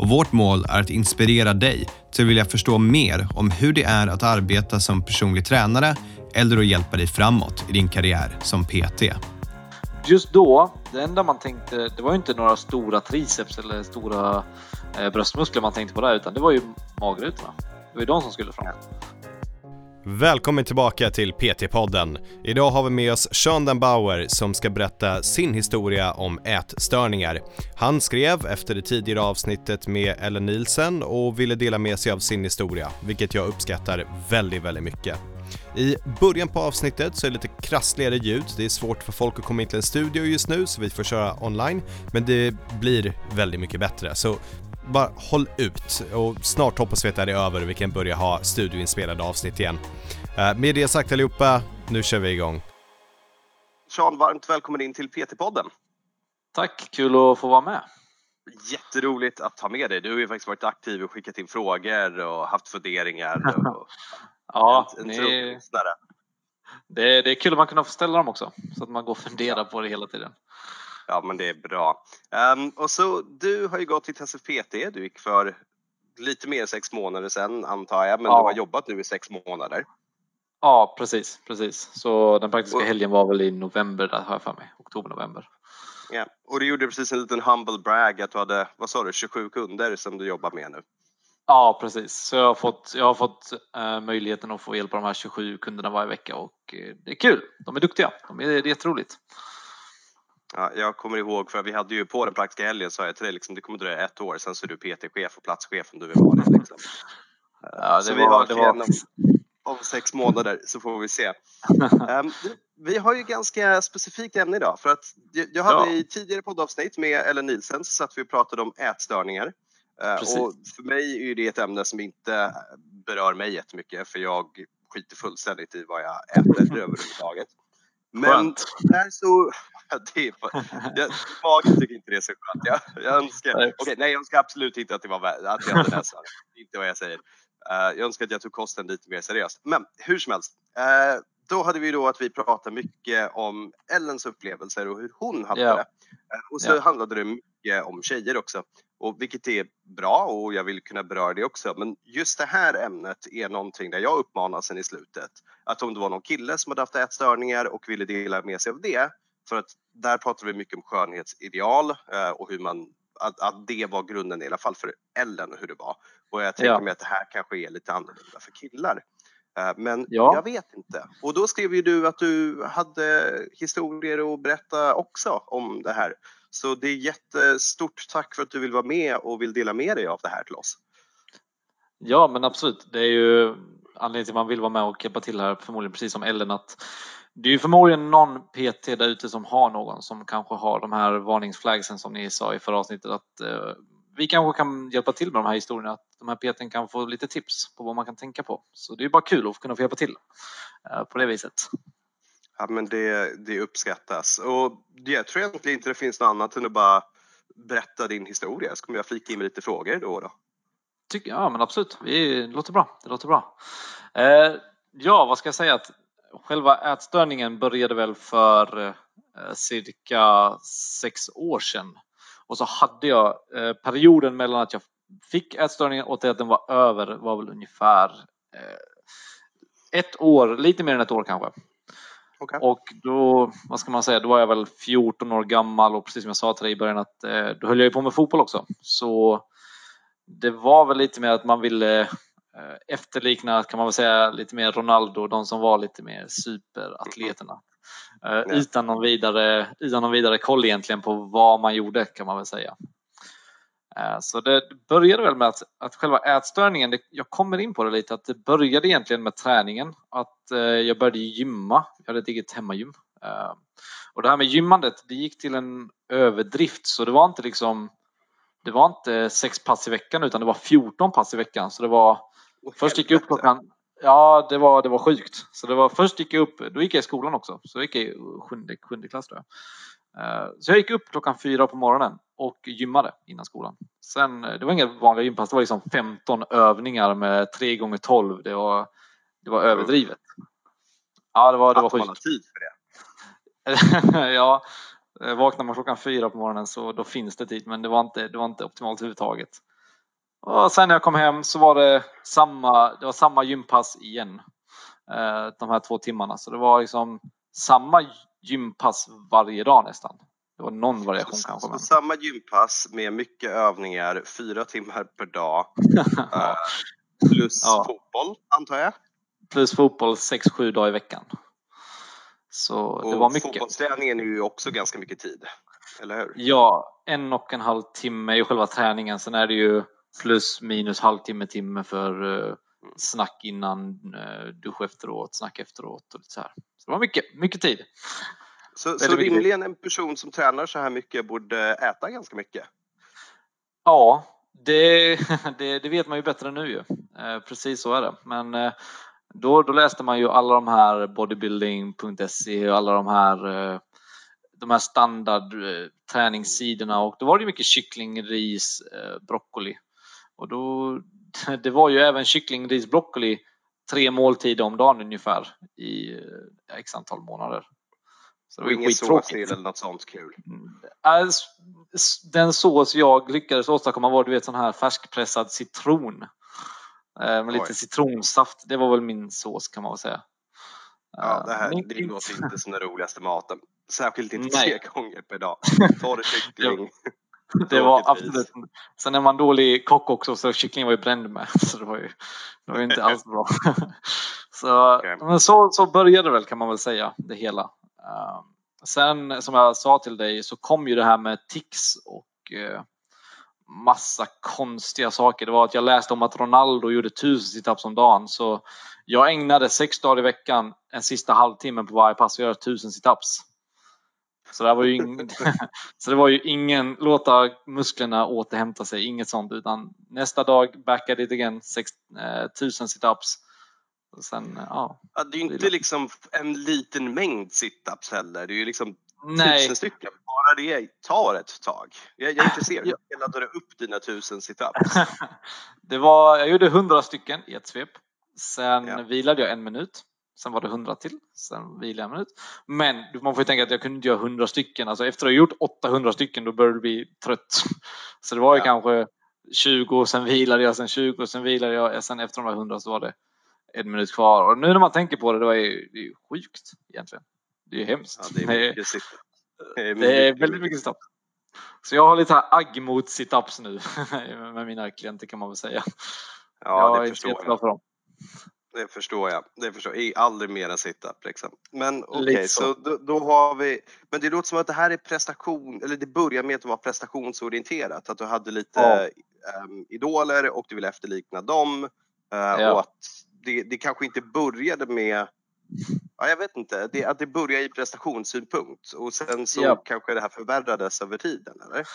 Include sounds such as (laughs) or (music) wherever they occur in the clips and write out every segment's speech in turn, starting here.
och vårt mål är att inspirera dig till att vilja förstå mer om hur det är att arbeta som personlig tränare eller att hjälpa dig framåt i din karriär som PT. Just då, det enda man tänkte, det var ju inte några stora triceps eller stora eh, bröstmuskler man tänkte på där, utan det var ju magrutorna. Det var ju de som skulle fram. Välkommen tillbaka till PT-podden. Idag har vi med oss Sean Den Bauer som ska berätta sin historia om ätstörningar. Han skrev efter det tidigare avsnittet med Ellen Nielsen och ville dela med sig av sin historia, vilket jag uppskattar väldigt, väldigt mycket. I början på avsnittet så är det lite krassligare ljud, det är svårt för folk att komma in till en studio just nu så vi får köra online, men det blir väldigt mycket bättre. Så bara håll ut och snart hoppas vi att det är över och vi kan börja ha studioinspelade avsnitt igen. Uh, med det sagt allihopa, nu kör vi igång. Sean, varmt välkommen in till PT-podden. Tack, kul att få vara med. Jätteroligt att ha med dig. Du har ju faktiskt varit aktiv och skickat in frågor och haft funderingar. Och (laughs) ja, en, en ni... det, är, det är kul att man kan få ställa dem också, så att man går och funderar på det hela tiden. Ja, men det är bra. Um, och så, du har ju gått till Tessie PT. Du gick för lite mer än sex månader sedan antar jag, men ja. du har jobbat nu i sex månader. Ja, precis, precis. Så den praktiska och, helgen var väl i november, där har jag för mig. Oktober, november. Ja, och du gjorde precis en liten humble brag att du hade, vad sa du, 27 kunder som du jobbar med nu. Ja, precis. Så jag har fått, jag har fått uh, möjligheten att få hjälpa de här 27 kunderna varje vecka och uh, det är kul. De är duktiga. De är, det är jätteroligt. Ja, jag kommer ihåg, för vi hade ju på den praktiska helgen sa jag till dig liksom, det kommer dröja ett år, sen så är du PT-chef och platschef om du vill vara det. Liksom. (laughs) Ja, det så var, vi har det var... om, sex månader så får vi se. (laughs) um, vi har ju ganska specifikt ämne idag för att jag hade ja. i tidigare poddavsnitt med Ellen Nielsen så satt vi och pratade om ätstörningar. Uh, och för mig är det ett ämne som inte berör mig jättemycket för jag skiter fullständigt i vad jag äter (laughs) överhuvudtaget. Men där så... (laughs) Det är, jag, magen tycker inte det är så skönt. Jag, jag önskar... Okej, okay, nej, jag önskar absolut inte att det var att jag hade näsan. inte vad jag säger. Uh, jag önskar att jag tog kosten lite mer seriöst. Men hur som helst. Uh, då hade vi då att vi pratade mycket om Ellens upplevelser och hur hon hade yeah. det. Uh, och så yeah. handlade det mycket om tjejer också. Och vilket är bra och jag vill kunna beröra det också. Men just det här ämnet är någonting där jag uppmanar sen i slutet att om det var någon kille som hade haft ätstörningar och ville dela med sig av det, för att där pratar vi mycket om skönhetsideal eh, och hur man att, att det var grunden i alla fall för Ellen och hur det var. Och jag tänker ja. mig att det här kanske är lite annorlunda för killar. Eh, men ja. jag vet inte. Och då skrev ju du att du hade historier att berätta också om det här. Så det är jättestort tack för att du vill vara med och vill dela med dig av det här till oss. Ja, men absolut. Det är ju anledningen till att man vill vara med och hjälpa till här, förmodligen precis som Ellen, att det är ju förmodligen någon PT där ute som har någon som kanske har de här varningsflaggsen som ni sa i förra avsnittet att eh, vi kanske kan hjälpa till med de här historierna, att de här PTn kan få lite tips på vad man kan tänka på. Så det är bara kul att kunna få hjälpa till eh, på det viset. Ja, men det, det uppskattas och jag tror egentligen inte det finns något annat än att bara berätta din historia så kommer jag flika in med lite frågor då och då. Tycker, ja men absolut, det låter bra. Det låter bra. Eh, ja, vad ska jag säga? Att själva ätstörningen började väl för eh, cirka sex år sedan. Och så hade jag eh, perioden mellan att jag fick ätstörningen och till att den var över var väl ungefär eh, ett år, lite mer än ett år kanske. Okay. Och då, vad ska man säga, då var jag väl 14 år gammal och precis som jag sa till dig i början att eh, då höll jag ju på med fotboll också. Så det var väl lite mer att man ville eh, efterlikna, kan man väl säga, lite mer Ronaldo, de som var lite mer superatleterna. Mm. Utan någon vidare, utan någon vidare koll egentligen på vad man gjorde kan man väl säga. Eh, så det började väl med att, att själva ätstörningen, det, jag kommer in på det lite, att det började egentligen med träningen. Att eh, jag började gymma, jag hade ett eget hemmagym. Eh, och det här med gymmandet, det gick till en överdrift så det var inte liksom det var inte sex pass i veckan utan det var 14 pass i veckan. Så det var, oh, först gick jag upp klockan, Ja, det var, det var sjukt. Så det var, först gick jag upp, då gick jag i skolan också, så jag gick i sjunde, sjunde klass tror jag. Eh, så jag gick upp klockan fyra på morgonen och gymmade innan skolan. Sen, det var inga vanliga gympass, det var liksom 15 övningar med 3 gånger 12 Det var, det var överdrivet. Ja, det var, det var sjukt. Att tid för det. (laughs) ja, vaknar man klockan fyra på morgonen så då finns det tid, men det var inte, det var inte optimalt överhuvudtaget. Och sen när jag kom hem så var det samma, det var samma gympass igen. Eh, de här två timmarna, så det var liksom samma gympass varje dag nästan. Det var någon variation så, kanske. Men... Samma gympass med mycket övningar, fyra timmar per dag. (laughs) uh, plus ja. fotboll, antar jag? Plus fotboll sex, sju dagar i veckan. Så och det var mycket. Fotbollsträningen är ju också ganska mycket tid, eller hur? Ja, en och en halv timme i själva träningen. Sen är det ju plus minus halvtimme, timme för uh, snack innan, uh, dusch efteråt, snack efteråt och lite så här. Så det var mycket, mycket tid. Så, så rimligen en person som tränar så här mycket borde äta ganska mycket? Ja, det, (laughs) det, det vet man ju bättre nu ju. Eh, precis så är det. Men eh, då, då läste man ju alla de här bodybuilding.se och alla de här eh, de här standard träningssidorna och då var det mycket kyckling, ris, broccoli. Och då, (laughs) det var ju även kyckling, ris, broccoli tre måltider om dagen ungefär i x antal månader. Så det var ingen sås till eller något sånt kul? Mm. Den sås jag lyckades åstadkomma var du vet sån här färskpressad citron. Eh, med Oj. lite citronsaft. Det var väl min sås kan man väl säga. Ja, det här det låter inte som den roligaste maten. Särskilt inte (laughs) Nej. tre gånger per dag. (laughs) Det kyckling. (laughs) Det var absolut. Sen är man dålig kock också så kycklingen var ju bränd med. (laughs) Så det var ju, det var ju inte alls bra. (laughs) Så, okay. men så, så började det väl kan man väl säga det hela. Ehm, sen som jag sa till dig så kom ju det här med tics och eh, massa konstiga saker. Det var att jag läste om att Ronaldo gjorde tusen situps om dagen så jag ägnade sex dagar i veckan en sista halvtimme på varje pass och göra tusen situps. Så det, var ju ingen, (laughs) så det var ju ingen låta musklerna återhämta sig, inget sånt utan nästa dag backa it again, 1000 situps Sen, ja, ja, det är ju inte liksom en liten mängd situps heller. Det är ju liksom Nej. tusen stycken. Bara det tar ett tag. Jag, jag är intresserad. ja. Jag laddade upp dina tusen situps. (laughs) det var, jag gjorde hundra stycken i ett svep. Sen ja. vilade jag en minut. Sen var det hundra till. Sen vilade jag en minut. Men man får ju tänka att jag kunde inte göra hundra stycken. Alltså efter att ha gjort 800 stycken då började du bli trött. (laughs) Så det var ju ja. kanske 20, sen vilade jag, sen 20, sen vilade jag. Sen efter de där 100 så var det en minut kvar. Och nu när man tänker på det, det är ju, det är ju sjukt egentligen. Det är ju hemskt. Ja, det är mycket. Det är, det är väldigt mycket situps. Så jag har lite här agg mot situps nu (laughs) med mina klienter kan man väl säga. Ja, jag det förstår jag. För dem. Det förstår jag. Det förstår jag. Aldrig mer än situp liksom. Men okej, okay, så, så då, då, har vi. Men det låter som att det här är prestation, eller det börjar med att vara prestationsorienterat. Att du hade lite ja. um, idoler och du vill efterlikna dem. Uh, ja. Och att det, det kanske inte började med Ja, jag vet inte. Det, att det började i prestationssynpunkt och sen så ja. kanske det här förvärrades över tiden, eller?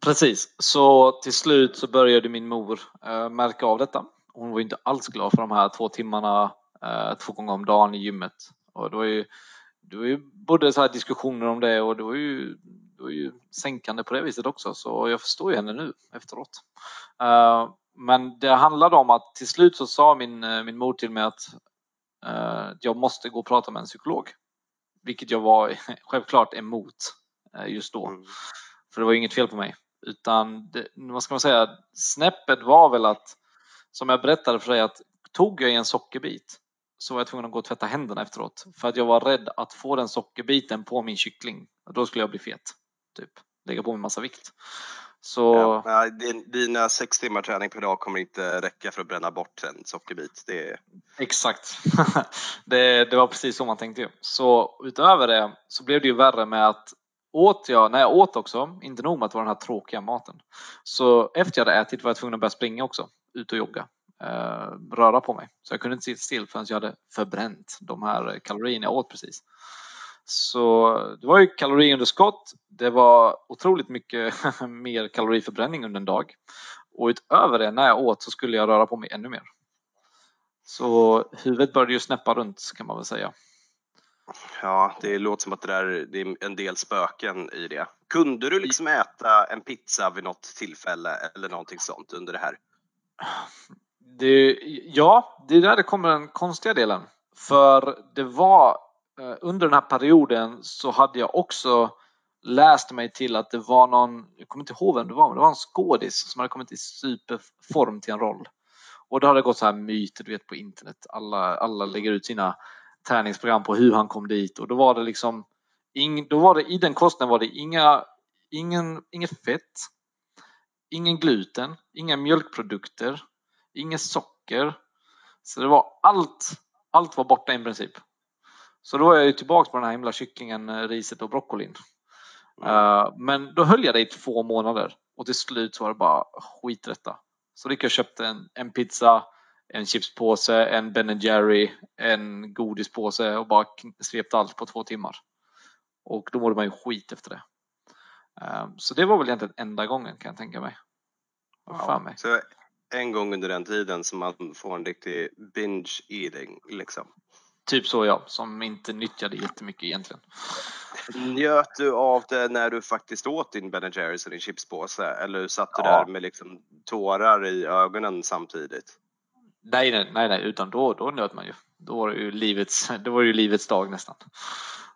Precis, så till slut så började min mor äh, märka av detta. Hon var inte alls glad för de här två timmarna äh, två gånger om dagen i gymmet. Och det var ju, det var ju både så här diskussioner om det och det var ju, det var ju sänkande på det viset också. Så jag förstår ju henne nu efteråt. Äh, men det handlade om att till slut så sa min, eh, min mor till mig att uh, jag måste gå och prata med en psykolog. Vilket jag var (laughs) självklart emot uh, just då. Mm. För det var inget fel på mig. Utan det, vad ska man säga, snäppet var väl att som jag berättade för dig att tog jag en sockerbit så var jag tvungen att gå och tvätta händerna efteråt för att jag var rädd att få den sockerbiten på min kyckling. Då skulle jag bli fet. Typ lägga på mig massa vikt. Så... Ja, dina sex timmar träning per dag kommer inte räcka för att bränna bort en sockerbit. Det är... Exakt. (laughs) det, det var precis så man tänkte ju. Så utöver det så blev det ju värre med att åt jag, när jag åt också, inte nog med att det var den här tråkiga maten, så efter jag hade ätit var jag tvungen att börja springa också, ut och jogga, eh, röra på mig. Så jag kunde inte sitta still förrän jag hade förbränt de här kalorierna jag åt precis. Så det var ju kaloriunderskott. Det var otroligt mycket (laughs) mer kaloriförbränning under en dag. Och utöver det, när jag åt så skulle jag röra på mig ännu mer. Så huvudet började ju snäppa runt kan man väl säga. Ja, det låter som att det, där, det är en del spöken i det. Kunde du liksom äta en pizza vid något tillfälle eller någonting sånt under det här? Det, ja, det är där det kommer den konstiga delen. För det var eh, under den här perioden så hade jag också läst mig till att det var någon, jag kommer inte ihåg vem det var, men det var en skådis som hade kommit i superform till en roll. Och då har det gått så här myter du vet på internet. Alla, alla lägger ut sina träningsprogram på hur han kom dit och då var det liksom ing, då var det i den kosten var det inga, ingen, inget fett, ingen gluten, inga mjölkprodukter, inget socker. Så det var allt, allt var borta i princip. Så då var jag ju tillbaks på den här himla kycklingen, riset och broccolin. Uh, men då höll jag det i två månader och till slut så var det bara skit detta. Så gick jag och köpte en, en pizza, en chipspåse, en Ben Jerry, en godispåse och bara svepte allt på två timmar. Och då mådde man ju skit efter det. Uh, så det var väl egentligen enda gången kan jag tänka mig. Ja, mig. Så en gång under den tiden som man får en riktig binge eating liksom? Typ så ja, som inte nyttjade jättemycket egentligen. Njöt du av det när du faktiskt åt din Ben Jerrys och din chipspåse eller satt du ja. där med liksom tårar i ögonen samtidigt? Nej, nej, nej, nej utan då, då njöt man ju. Då var det ju livets, (laughs) det var ju livets dag nästan.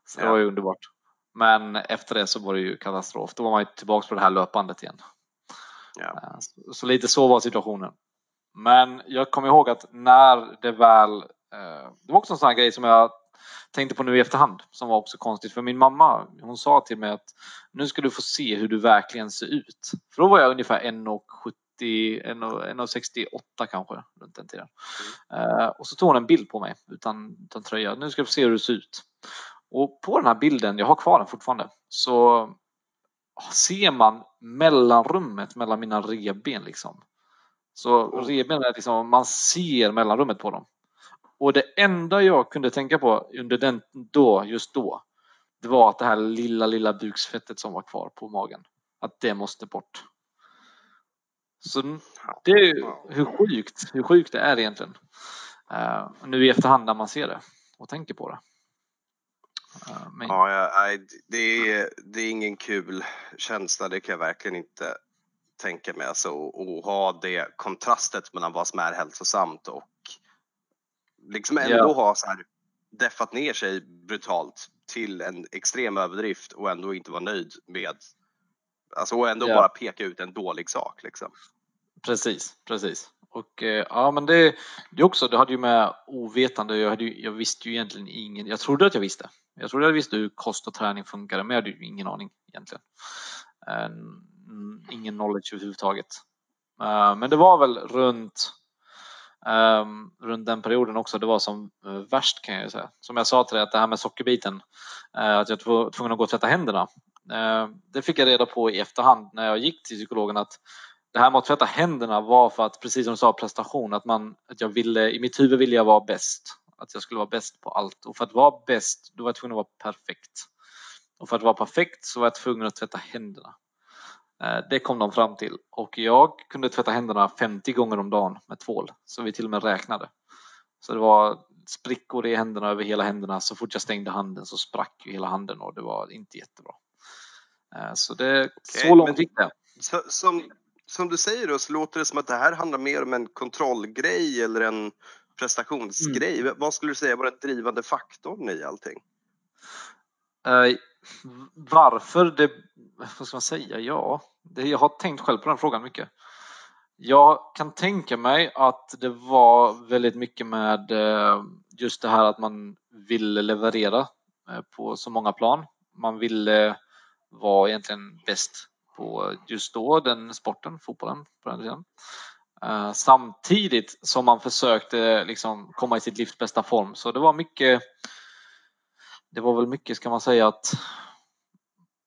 Så ja. det var ju underbart. Men efter det så var det ju katastrof. Då var man ju tillbaka på det här löpandet igen. Ja. Eh, så, lite så var situationen. Men jag kommer ihåg att när det väl Eh, det var också en sån här grej som jag tänkte på nu i efterhand som var också konstigt för min mamma hon sa till mig att nu ska du få se hur du verkligen ser ut. För då var jag ungefär 1,70 1,68 kanske runt den tiden. Mm. och så tog hon en bild på mig utan, utan tröja. Nu ska du få se hur du ser ut. Och på den här bilden, jag har kvar den fortfarande, så ser man mellanrummet mellan mina revben liksom. Så revbenen är liksom, man ser mellanrummet på dem. Och det enda jag kunde tänka på under den då, just då, det var att det här lilla, lilla buksfettet som var kvar på magen, att det måste bort. Så det är hur sjukt, hur sjukt det är egentligen. Uh, nu i efterhand när man ser det och tänker på det. Men... Ja, ja det, är, det är ingen kul känsla, det kan jag verkligen inte tänka mig. Alltså att ha det kontrastet mellan vad som är hälsosamt och liksom ändå ja. ha så här deffat ner sig brutalt till en extrem överdrift och ändå inte vara nöjd med, alltså och ändå ja. bara peka ut en dålig sak liksom. Precis, precis. Och eh, ja, men det, det också, det hade ju med ovetande, jag, hade ju, jag visste ju egentligen ingen, jag trodde att jag visste. Jag trodde jag visste hur kost och träning funkade, men jag hade ju ingen aning egentligen. Ehm, mm, ingen knowledge överhuvudtaget. Uh, men det var väl runt Um, runt den perioden också det var som uh, värst kan jag säga. Som jag sa till dig att det här med sockerbiten, uh, att jag var tvungen att gå och tvätta händerna. Uh, det fick jag reda på i efterhand när jag gick till psykologen att det här med att tvätta händerna var för att, precis som du sa, prestation, att, man, att jag ville, i mitt huvud ville jag vara bäst. Att jag skulle vara bäst på allt och för att vara bäst, då var jag tvungen att vara perfekt. Och för att vara perfekt så var jag tvungen att tvätta händerna. Eh, det kom de fram till och jag kunde tvätta händerna 50 gånger om dagen med tvål, så vi till och med räknade. Så det var sprickor i händerna över hela händerna. Så fort jag stängde handen så sprack ju hela handen och det var inte jättebra. Eh, så det, okay, så långt gick det. Som, som du säger då så låter det som att det här handlar mer om en kontrollgrej eller en prestationsgrej. Mm. Vad skulle du säga var den drivande faktorn i allting? Uh, varför det, vad ska man säga, ja, det, jag har tänkt själv på den frågan mycket. Jag kan tänka mig att det var väldigt mycket med eh, just det här att man ville leverera eh, på så många plan. Man ville vara egentligen bäst på just då den sporten, fotbollen på den tiden. Eh, samtidigt som man försökte liksom komma i sitt livs bästa form. Så det var mycket det var väl mycket, ska man säga, att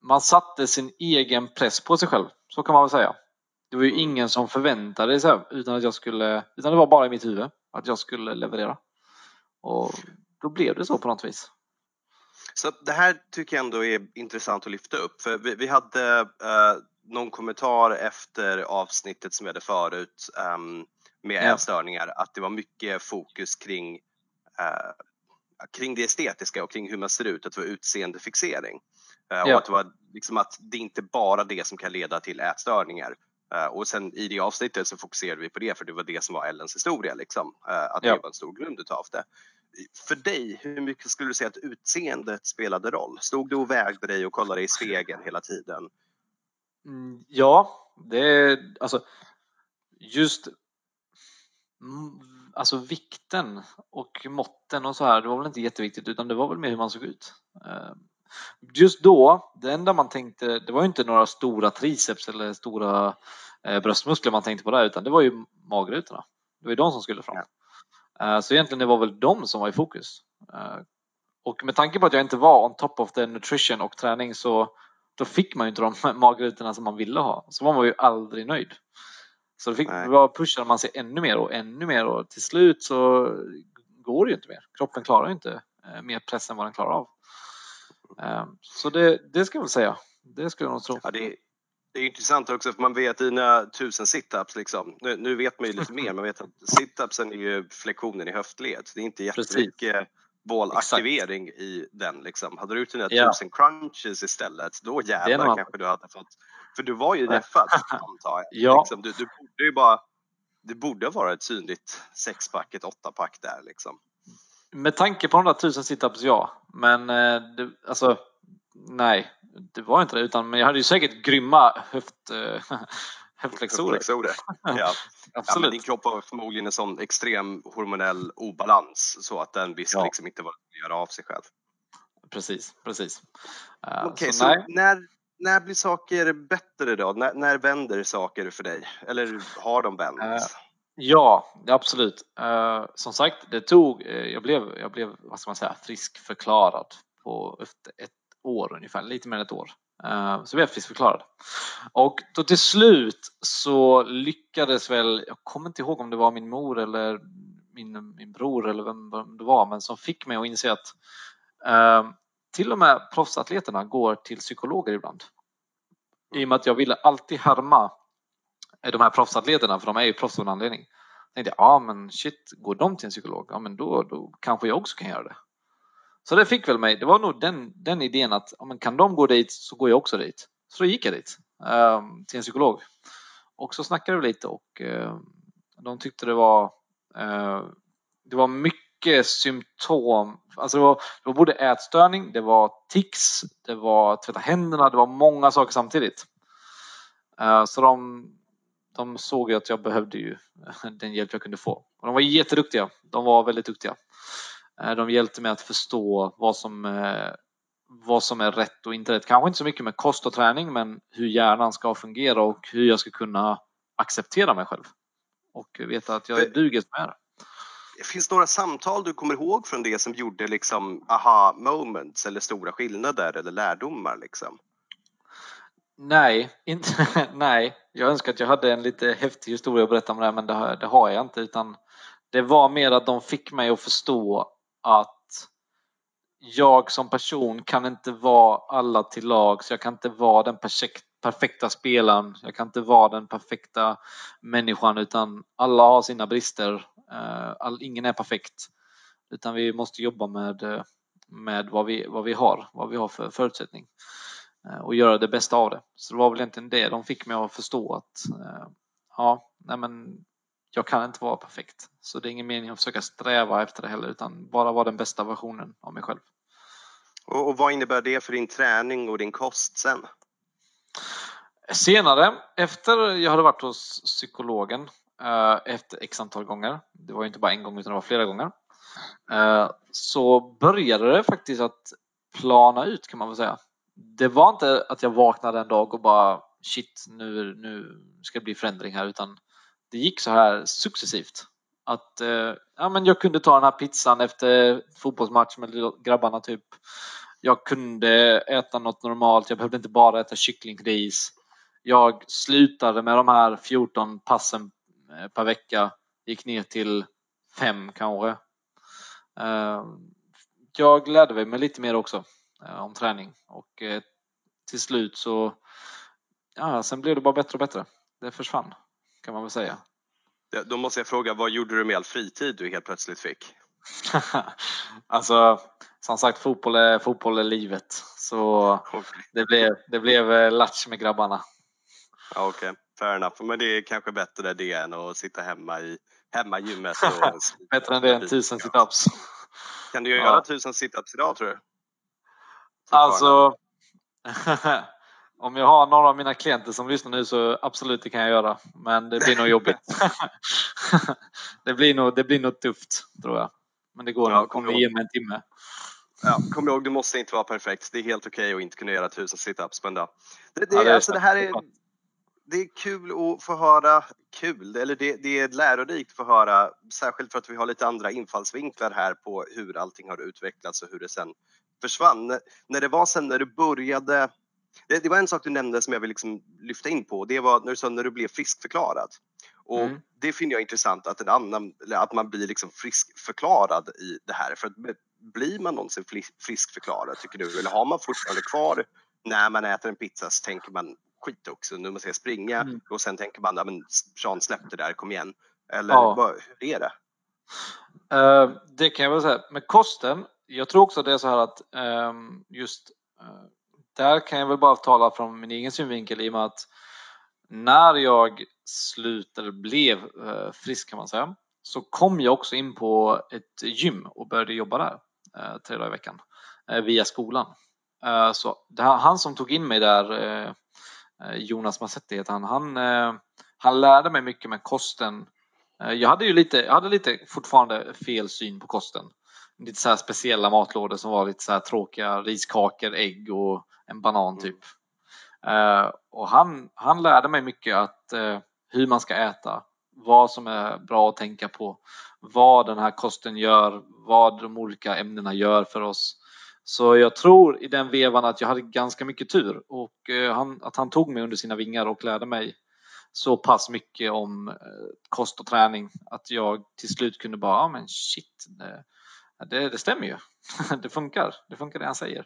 man satte sin egen press på sig själv. Så kan man väl säga. Det var ju ingen som förväntade sig utan att jag skulle, utan det var bara i mitt huvud att jag skulle leverera. Och då blev det så på något vis. Så det här tycker jag ändå är intressant att lyfta upp för vi, vi hade eh, någon kommentar efter avsnittet som vi hade förut um, med ja. ätstörningar, att det var mycket fokus kring, eh, kring det estetiska och kring hur man ser ut, att det var utseendefixering. Eh, ja. Och att det var liksom att det inte bara det som kan leda till ätstörningar. Eh, och sen i det avsnittet så fokuserade vi på det för det var det som var Ellens historia, liksom. Att det var en stor grund utav det. För dig, hur mycket skulle du säga att utseendet spelade roll? Stod du och vägde dig och kollade i spegeln hela tiden? Mm, ja, det alltså just alltså vikten och måtten och så här, det var väl inte jätteviktigt utan det var väl mer hur man såg ut. Eh, just då, det enda man tänkte, det var ju inte några stora triceps eller stora eh, bröstmuskler man tänkte på där utan det var ju magrutorna. Det var ju de som skulle fram. Eh, så egentligen det var väl de som var i fokus. Och med tanke på att jag inte var on top of the nutrition och träning så då fick man ju inte de magrutorna som man ville ha. Så var man ju aldrig nöjd. Så då fick, då pushade man sig ännu mer och ännu mer och till slut så går det ju inte mer. Kroppen klarar ju inte eh, mer press än vad den klarar av. Ehm, så det, det ska jag väl säga. Det skulle jag nog tro. Ja, det, det är intressant också för man vet dina tusen situps liksom. Nu, nu vet man ju lite mer. Man vet att situpsen är ju flektionen i höftled. Det är inte jättemycket bålaktivering i den liksom. Hade du gjort dina ja. tusen crunches istället, då jävlar kanske du hade fått för du var ju deffad antar jag. (laughs) Ja. Liksom, du, du, borde ju bara, det borde vara ett synligt sexpack, ett åttapack där liksom. Med tanke på de där tusen situps ja, men eh, det, alltså nej, det var inte det utan men jag hade ju säkert grymma höft, (laughs) höftflexorer. höftflexorer. (laughs) Ja. Absolut. Ja, din kropp har förmodligen en sån extrem hormonell obalans så att den visste ja. liksom inte vad den göra av sig själv. Precis, precis. Uh, Okej, okay, så, så när, när blir saker bättre då? När, när vänder saker för dig? Eller har de vänt? Uh, ja, absolut. Uh, som sagt, det tog, uh, jag, blev, jag blev, vad ska man säga, friskförklarad på efter ett år ungefär, lite mer än ett år. Eh, så blev jag friskförklarad. Och då till slut så lyckades väl, jag kommer inte ihåg om det var min mor eller min, min bror eller vem, vem det var, men som fick mig att inse att eh, till och med proffsatleterna går till psykologer ibland. I och med att jag ville alltid härma eh, de här proffsatleterna, för de är ju proffs av en anledning. Jag tänkte ja men shit, går de till en psykolog, ja men då, då kanske jag också kan göra det. Så det fick väl mig, det var nog den, den idén att men kan de gå dit så går jag också dit. Så då gick jag dit um, till en psykolog. Och så snackade vi lite och uh, de tyckte det var, uh, det var mycket mycket symptom. Alltså det var, det var både ätstörning, det var tics, det var tvätta händerna, det var många saker samtidigt. Uh, så de, de såg ju att jag behövde ju (laughs) den hjälp jag kunde få. Och de var jätteduktiga. De var väldigt duktiga. Uh, de hjälpte mig att förstå vad som, uh, vad som är rätt och inte rätt. Kanske inte så mycket med kost och träning, men hur hjärnan ska fungera och hur jag ska kunna acceptera mig själv och veta att jag är duger som jag är. Finns det några samtal du kommer ihåg från det som gjorde liksom aha moments eller stora skillnader eller lärdomar liksom? Nej, inte, (laughs) nej. Jag önskar att jag hade en lite häftig historia att berätta om det här, men det, det har jag inte, utan det var mer att de fick mig att förstå att jag som person kan inte vara alla till lag, så jag kan inte vara den perfekta spelaren, jag kan inte vara den perfekta människan, utan alla har sina brister eh, all, ingen är perfekt utan vi måste jobba med, med vad, vi, vad vi har, vad vi har för förutsättning eh, och göra det bästa av det. Så det var väl egentligen det de fick mig att förstå att eh, ja, nej men jag kan inte vara perfekt. Så det är ingen mening att försöka sträva efter det heller utan bara vara den bästa versionen av mig själv. Och, och vad innebär det för din träning och din kost sen? Senare, efter jag hade varit hos psykologen Eh, efter x antal gånger, det var inte bara en gång utan det var flera gånger, eh, så började det faktiskt att plana ut kan man väl säga. Det var inte att jag vaknade en dag och bara shit, nu, nu ska det bli förändring här, utan det gick så här successivt. Att eh, ja, men jag kunde ta den här pizzan efter fotbollsmatch med grabbarna typ. Jag kunde äta något normalt, jag behövde inte bara äta kycklingris. Jag slutade med de här 14 passen eh, per vecka. Gick ner till fem kanske. Eh, jag lärde mig lite mer också eh, om träning och eh, till slut så, ja, sen blev det bara bättre och bättre. Det försvann kan man väl säga. Då måste jag fråga, vad gjorde du med all fritid du helt plötsligt fick? (laughs) alltså, som sagt, fotboll är, fotboll är livet. Så det blev, det blev eh, latch med grabbarna. Ja, Okej, okay. fair enough. Men det är kanske bättre det än att sitta hemma i hemma gymmet. Och (laughs) bättre än det än tusen situps. Kan du göra tusen situps idag tror du? Alltså, (laughs) om jag har några av mina klienter som lyssnar nu så absolut det kan jag göra. Men det blir nog jobbigt. (laughs) det, blir nog, det blir nog tufft tror jag. Men det går ja, nog. Kommer ge mig en timme. Ja, kom ihåg, du måste inte vara perfekt. Det är helt okej okay att inte kunna göra tusen situps på en dag. Det, det, ja, det, alltså, det här är, det är kul att få höra, kul, eller det, det är lärorikt att få höra, särskilt för att vi har lite andra infallsvinklar här på hur allting har utvecklats och hur det sen försvann. När det var sen när du började det, det, var en sak du nämnde som jag vill liksom lyfta in på. Det var när du sa när du blev friskförklarad. Och mm. det finner jag intressant att, en annan, att man blir liksom friskförklarad i det här. För att blir man någonsin friskförklarad tycker du? Eller har man fortfarande kvar när man äter en pizza så tänker man skit också, nu måste jag springa mm. och sen tänker man, men Sean släpp det där, kom igen. Eller ja. vad, hur är det? Uh, det kan jag väl säga, med kosten, jag tror också det är så här att um, just uh, där kan jag väl bara tala från min egen synvinkel i och med att när jag slutade, blev eh, frisk kan man säga, så kom jag också in på ett gym och började jobba där eh, tre dagar i veckan eh, via skolan. Så det här, han som tog in mig där Jonas Massetti heter han. Han, han lärde mig mycket med kosten. Jag hade ju lite, jag hade lite fortfarande fel syn på kosten. Lite så speciella matlådor som var lite så här tråkiga riskakor, ägg och en banan mm. typ. Mm. Och han, han lärde mig mycket att hur man ska äta, vad som är bra att tänka på, vad den här kosten gör, vad de olika ämnena gör för oss. Så jag tror i den vevan att jag hade ganska mycket tur och eh, han, att han tog mig under sina vingar och lärde mig så pass mycket om kost och träning att jag till slut kunde bara, ja men shit, det, det stämmer ju. (laughs) det funkar, det funkar det han säger.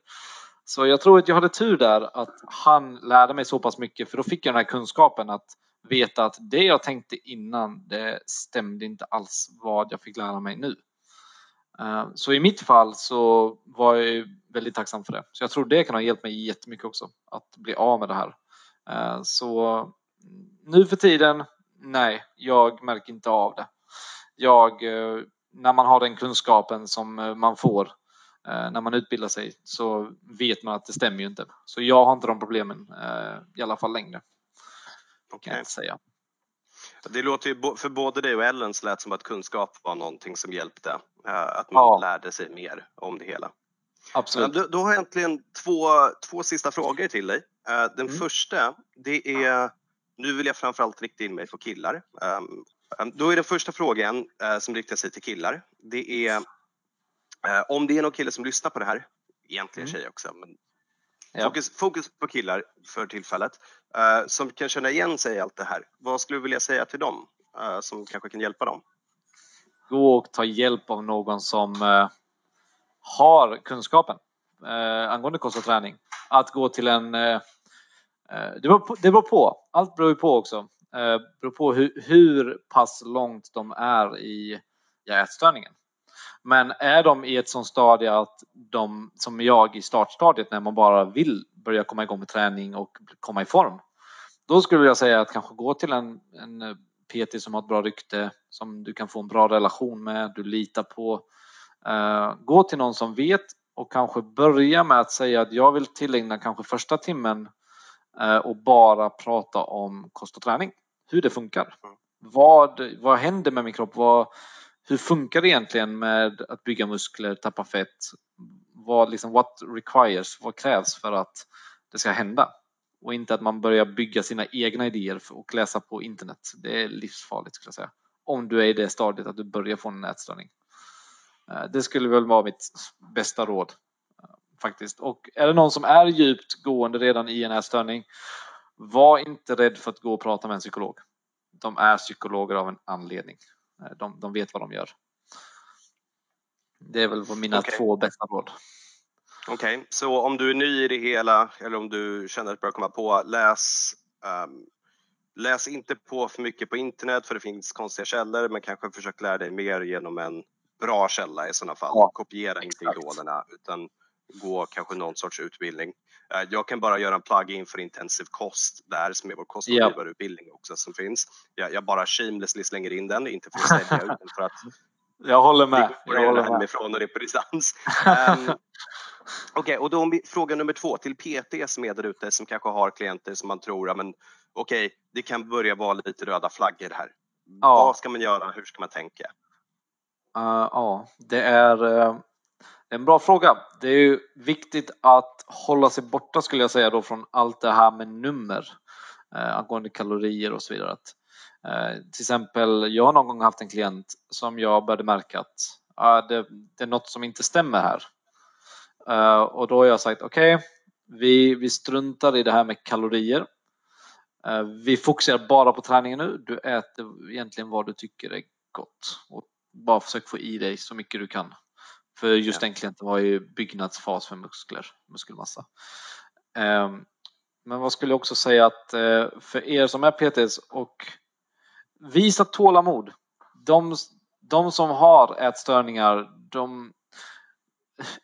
Så jag tror att jag hade tur där att han lärde mig så pass mycket för då fick jag den här kunskapen att veta att det jag tänkte innan det stämde inte alls vad jag fick lära mig nu. Eh, så i mitt fall så var jag väldigt tacksam för det. Så jag tror det kan ha hjälpt mig jättemycket också att bli av med det här. Eh, så nu för tiden, nej, jag märker inte av det. Jag, eh, när man har den kunskapen som man får när man utbildar sig så vet man att det stämmer ju inte. Så jag har inte de problemen i alla fall längre. Okay. Kan jag säga. Det låter ju, för både dig och Ellen så lät som att kunskap var någonting som hjälpte. Eh, att man ja. lärde sig mer om det hela. Absolut. Då, då har jag egentligen två, två sista frågor till dig. Eh, den mm. första, det är, nu vill jag framförallt rikta in mig på killar. Ehm, ehm, då är den första frågan eh, som riktar sig till killar, det är om det är någon kille som lyssnar på det här, egentligen mm. tjejer också, men Ja. Fokus, fokus, på killar för tillfället uh, som kan känna igen sig i allt det här. Vad skulle du vilja säga till dem uh, som kanske kan hjälpa dem? Gå och ta hjälp av någon som har kunskapen angående kost och träning. Att gå till en... det, beror på, det beror på. Allt beror på också. Det beror på hur, hur pass långt de är i, i ätstörningen. Men är de i ett sånt stadie att de, som jag i startstadiet, när man bara vill börja komma igång med träning och komma i form, då skulle jag säga att kanske gå till en, en PT som har ett bra rykte, som du kan få en bra relation med, du litar på. Uh, gå till någon som vet och kanske börja med att säga att jag vill tillägna kanske första timmen uh, och bara prata om kost och träning, hur det funkar. Mm. Vad, vad händer med min kropp? Vad, hur funkar det egentligen med att bygga muskler, tappa fett? Vad liksom, what requires, vad krävs för att det ska hända? Och inte att man börjar bygga sina egna idéer och läsa på internet. Det är livsfarligt skulle jag säga. Om du är i det stadiet att du börjar få en nätstörning. Eh, det skulle väl vara mitt bästa råd eh, faktiskt. Och är det någon som är djupt gående redan i en ätstörning, var inte rädd för att gå och prata med en psykolog. De är psykologer av en anledning. Eh, de, de vet vad de gör. Det är väl mina okay. två bästa råd. Okej, okay. så om du är ny i det hela eller om du känner att det börjar komma på, läs, um, läs inte på för mycket på internet för det finns konstiga källor men kanske försök lära dig mer genom en bra källa i sådana fall. Ja, Kopiera inte idolerna utan gå kanske någon sorts utbildning. Eh, jag kan bara göra en plug-in för intensiv kost där som är vår kostrådgivarutbildning yep. också som finns. Jag, jag, bara shamelessly slänger in den, inte för att sälja utan för att (laughs) jag håller med. Jag håller hemifrån och det är på distans. um, Okej, okay, och då fråga nummer två till PT som är där ute som kanske har klienter som man tror, men okej, okay, det kan börja vara lite röda flaggor här. Ja. Vad ska man göra? Hur ska man tänka? Uh, ja, det är uh, en bra fråga. Det är ju viktigt att hålla sig borta skulle jag säga då från allt det här med nummer eh, angående kalorier och så vidare. Att, eh, till exempel, jag har någon gång haft en klient som jag började märka att det, det är något som inte stämmer här. Eh, och då har jag sagt okej, okay, vi, vi struntar i det här med kalorier. Eh, vi fokuserar bara på träningen nu. Du äter egentligen vad du tycker är gott och bara försök få i dig så mycket du kan. För just ja. den klienten var ju byggnadsfas för muskler, muskelmassa. Um, men vad skulle jag också säga att uh, för er som är PTs och visa tålamod. De, de som har ätstörningar, de,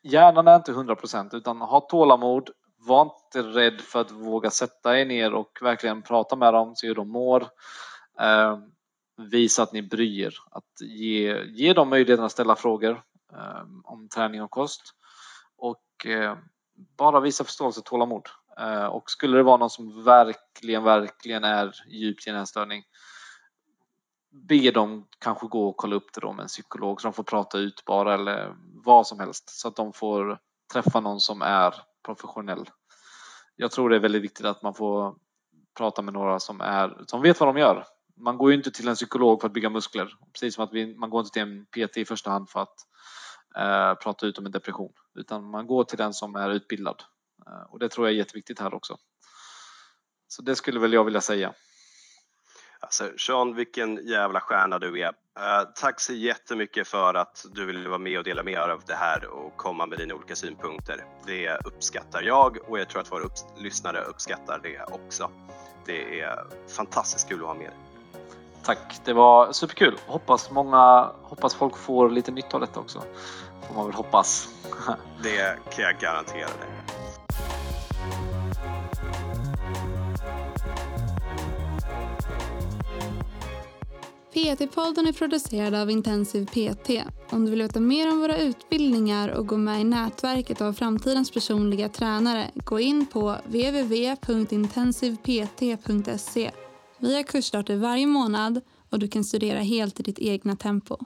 hjärnan är inte 100% utan ha tålamod. Var inte rädd för att våga sätta er ner och verkligen prata med dem, se hur de mår. Uh, visa att ni bryr att ge, ge dem möjligheten att ställa frågor eh, Ehm, om träning och kost och eh, bara visa förståelse och tålamod. Eh, och skulle det vara någon som verkligen, verkligen är djupt i en ätstörning, be dem kanske gå och kolla upp det då med en psykolog så de får prata ut bara eller vad som helst så att de får träffa någon som är professionell. Jag tror det är väldigt viktigt att man får prata med några som, är, som vet vad de gör man går ju inte till en psykolog för att bygga muskler, precis som att vi, man går inte till en PT i första hand för att eh, prata ut om en depression, utan man går till den som är utbildad. Eh, och det tror jag är jätteviktigt här också. Så det skulle väl jag vilja säga. Alltså, Sean, vilken jävla stjärna du är. Uh, tack så jättemycket för att du ville vara med och dela med dig av det här och komma med dina olika synpunkter. Det uppskattar jag och jag tror att våra upp lyssnare uppskattar det också. Det är fantastiskt kul att ha med dig. Tack, det var superkul. Hoppas många, hoppas folk får lite nytta av detta också. Får man väl hoppas. (laughs) det kan jag garantera dig. PT-podden är producerad av Intensiv PT. Om du vill veta mer om våra utbildningar och gå med i nätverket av framtidens personliga tränare, gå in på www.intensivpt.se. Vi har kursstarter varje månad och du kan studera helt i ditt egna tempo.